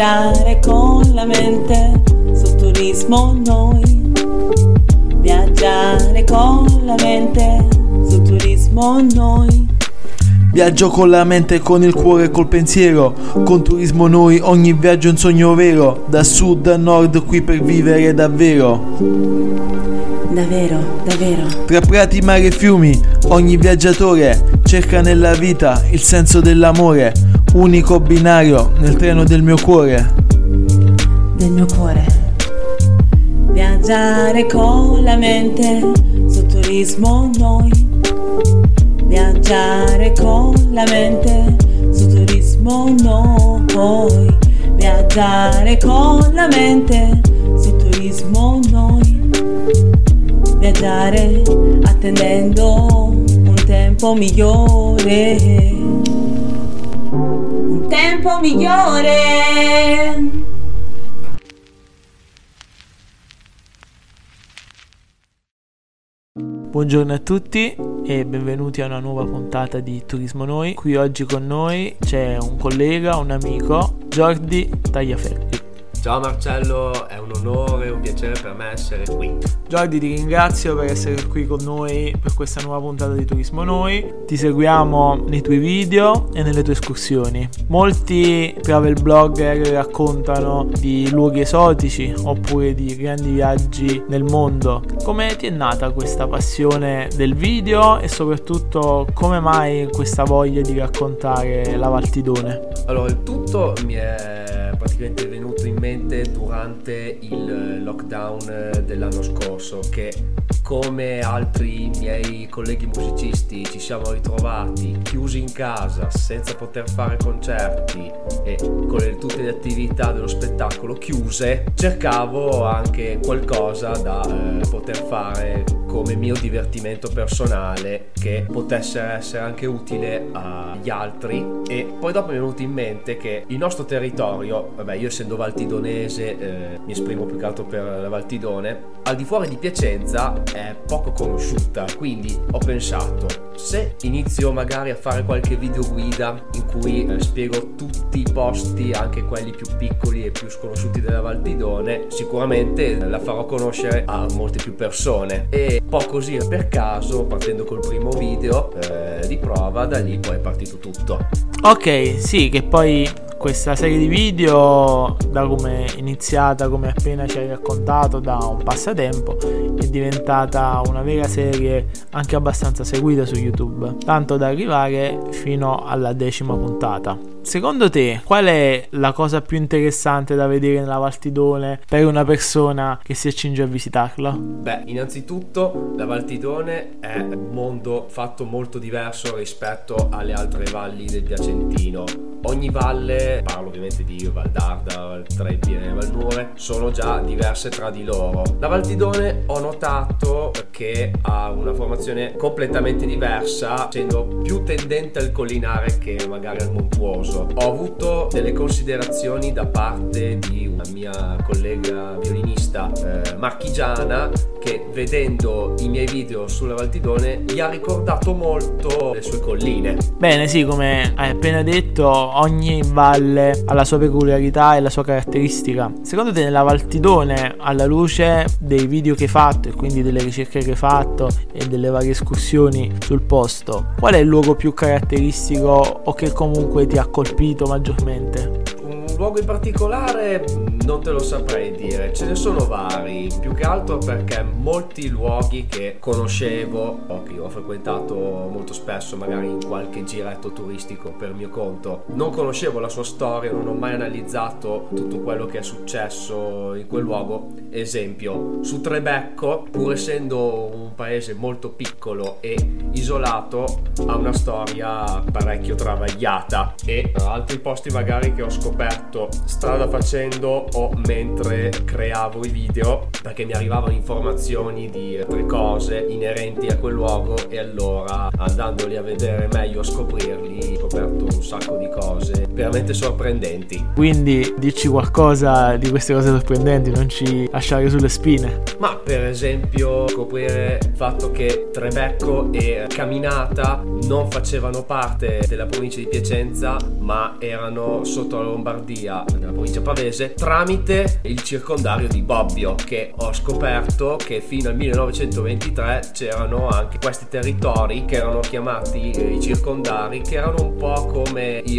Viaggiare con la mente sul turismo noi. Viaggiare con la mente sul turismo noi. Viaggio con la mente, con il cuore e col pensiero. Con turismo noi ogni viaggio è un sogno vero. Da sud a nord qui per vivere davvero. Davvero, davvero. Tra prati, mari e fiumi, ogni viaggiatore cerca nella vita il senso dell'amore. Unico binario nel treno del mio cuore. Del mio cuore. Viaggiare con la mente sul turismo noi. Viaggiare con la mente sul turismo noi. Viaggiare con la mente sul turismo noi. Viaggiare attendendo un tempo migliore. Tempo migliore. Buongiorno a tutti e benvenuti a una nuova puntata di Turismo Noi. Qui oggi con noi c'è un collega, un amico, Jordi Tagliaferri. Ciao Marcello, è un onore e un piacere per me essere qui. Jordi ti ringrazio per essere qui con noi per questa nuova puntata di Turismo Noi. Ti seguiamo nei tuoi video e nelle tue escursioni. Molti travel blogger raccontano di luoghi esotici oppure di grandi viaggi nel mondo. Come ti è nata questa passione del video e soprattutto come mai questa voglia di raccontare la Valtidone? Allora, il tutto mi è praticamente venuto in mente durante il lockdown dell'anno scorso che come altri miei colleghi musicisti ci siamo ritrovati chiusi in casa senza poter fare concerti e con le, tutte le attività dello spettacolo chiuse cercavo anche qualcosa da eh, poter fare come mio divertimento personale che potesse essere anche utile agli altri. E poi dopo mi è venuto in mente che il nostro territorio, vabbè io essendo valtidonese eh, mi esprimo più che altro per la Valtidone, al di fuori di Piacenza è poco conosciuta, quindi ho pensato se inizio magari a fare qualche video guida in cui eh, spiego tutti i posti, anche quelli più piccoli e più sconosciuti della Valtidone, sicuramente la farò conoscere a molte più persone. E un po' così per caso, partendo col primo video eh, di prova, da lì poi è partito tutto. Ok, sì, che poi questa serie di video, da come è iniziata, come appena ci hai raccontato, da un passatempo, è diventata una vera serie anche abbastanza seguita su YouTube, tanto da arrivare fino alla decima puntata. Secondo te, qual è la cosa più interessante da vedere nella Valtidone per una persona che si accinge a visitarla? Beh, innanzitutto la Valtidone è un mondo fatto molto diverso rispetto alle altre valli del Piacentino. Ogni valle, parlo ovviamente di Val d'Arda, Val Trebbia e Val Nure, sono già diverse tra di loro. La Valtidone ho notato che ha una formazione completamente diversa, essendo più tendente al collinare che magari al montuoso. Ho avuto delle considerazioni da parte di una mia collega violinista eh, marchigiana che vedendo i miei video sulla Valtidone gli ha ricordato molto le sue colline. Bene, sì, come hai appena detto, ogni valle ha la sua peculiarità e la sua caratteristica. Secondo te nella Valtidone, alla luce dei video che hai fatto e quindi delle ricerche che hai fatto e delle varie escursioni sul posto, qual è il luogo più caratteristico o che comunque ti ha colpito maggiormente? Luogo in particolare non te lo saprei dire, ce ne sono vari, più che altro perché molti luoghi che conoscevo o che ho frequentato molto spesso, magari in qualche giretto turistico per mio conto, non conoscevo la sua storia, non ho mai analizzato tutto quello che è successo in quel luogo. Esempio, su Trebecco, pur essendo un paese molto piccolo e isolato, ha una storia parecchio travagliata e altri posti magari che ho scoperto fatto strada facendo o mentre creavo i video perché mi arrivavano informazioni di altre cose inerenti a quel luogo e allora andandoli a vedere meglio a scoprirli ho scoperto un sacco di cose veramente sorprendenti. Quindi dici qualcosa di queste cose sorprendenti non ci lasciare sulle spine? Ma per esempio scoprire il fatto che Trebecco e Caminata non facevano parte della provincia di Piacenza ma erano sotto la Lombardia nella provincia pavese, tramite il circondario di Bobbio, che ho scoperto che fino al 1923 c'erano anche questi territori che erano chiamati eh, i circondari, che erano un po' come gli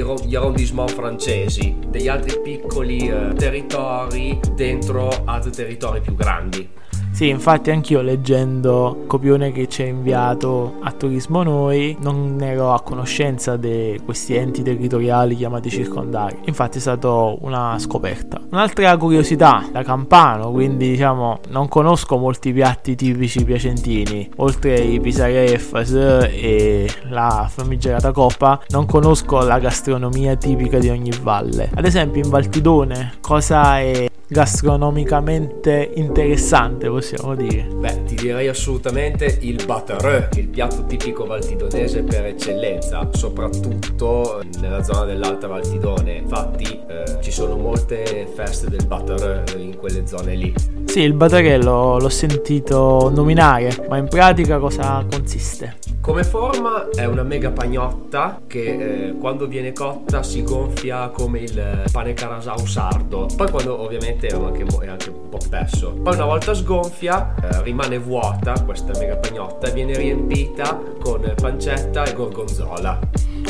arrondissement francesi, degli altri piccoli eh, territori dentro altri territori più grandi. Sì, infatti anch'io leggendo il copione che ci ha inviato a Turismo Noi non ero a conoscenza di questi enti territoriali chiamati circondari. Infatti è stata una scoperta. Un'altra curiosità, da campano, quindi diciamo non conosco molti piatti tipici piacentini, oltre i pisareffas e la famigerata coppa, non conosco la gastronomia tipica di ogni valle. Ad esempio in Valtidone cosa è gastronomicamente interessante, possiamo dire. Beh, ti direi assolutamente il battereux, il piatto tipico valtidonese per eccellenza, soprattutto nella zona dell'Alta Valtidone. Infatti eh, ci sono molte feste del battereux in quelle zone lì. Sì, il batterello l'ho sentito nominare, ma in pratica cosa consiste? Come forma è una mega pagnotta che eh, quando viene cotta si gonfia come il pane carasau sardo. Poi quando ovviamente è anche, è anche un po' spesso. Poi una volta sgonfia eh, rimane vuota questa mega pagnotta e viene riempita con pancetta e gorgonzola.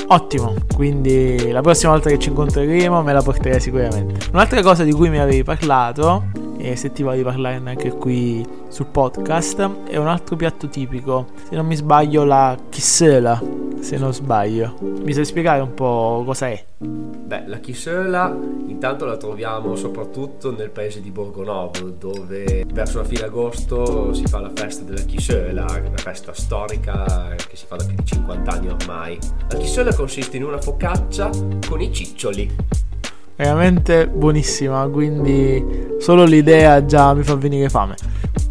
Ottimo, quindi la prossima volta che ci incontreremo me la porterei sicuramente. Un'altra cosa di cui mi avevi parlato e se ti va di parlarne anche qui sul podcast è un altro piatto tipico se non mi sbaglio la chissela se non sbaglio mi sai spiegare un po' cosa è? Beh, la chisela intanto la troviamo soprattutto nel paese di Borgonovo, dove verso la fine agosto si fa la festa della chisela, una festa storica che si fa da più di 50 anni ormai. La chisela consiste in una focaccia con i ciccioli veramente buonissima, quindi solo l'idea già mi fa venire fame.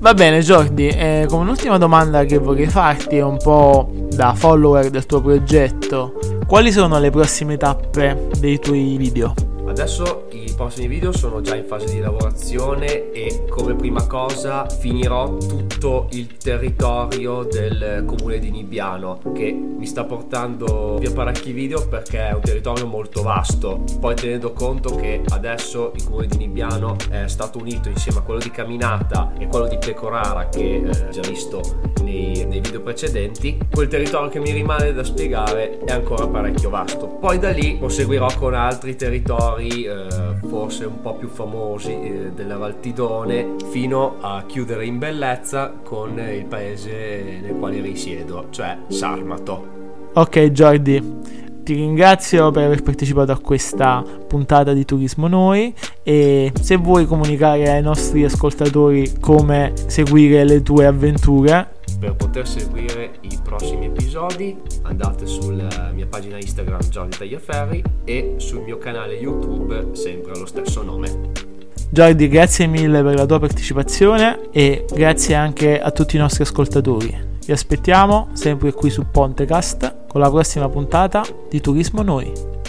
Va bene Jordi, eh, come un'ultima domanda che vorrei farti è un po' da follower del tuo progetto, quali sono le prossime tappe dei tuoi video? Adesso i prossimi video sono già in fase di lavorazione e come prima cosa finirò tutto il territorio del comune di Nibbiano che mi sta portando via parecchi video perché è un territorio molto vasto. Poi tenendo conto che adesso il comune di Nibbiano è stato unito insieme a quello di Caminata e quello di Pecorara che eh, già visto nei, nei video precedenti, quel territorio che mi rimane da spiegare è ancora parecchio vasto. Poi da lì proseguirò con altri territori territori eh, forse un po' più famosi eh, della Valtidone fino a chiudere in bellezza con il paese nel quale risiedo, cioè Sarmato. Ok Jordi, ti ringrazio per aver partecipato a questa puntata di Turismo Noi e se vuoi comunicare ai nostri ascoltatori come seguire le tue avventure per poter seguire i prossimi episodi andate sulla mia pagina Instagram Giorgio Tagliaferri e sul mio canale YouTube sempre allo stesso nome. Giordi, grazie mille per la tua partecipazione e grazie anche a tutti i nostri ascoltatori. Vi aspettiamo sempre qui su Pontecast con la prossima puntata di Turismo Noi.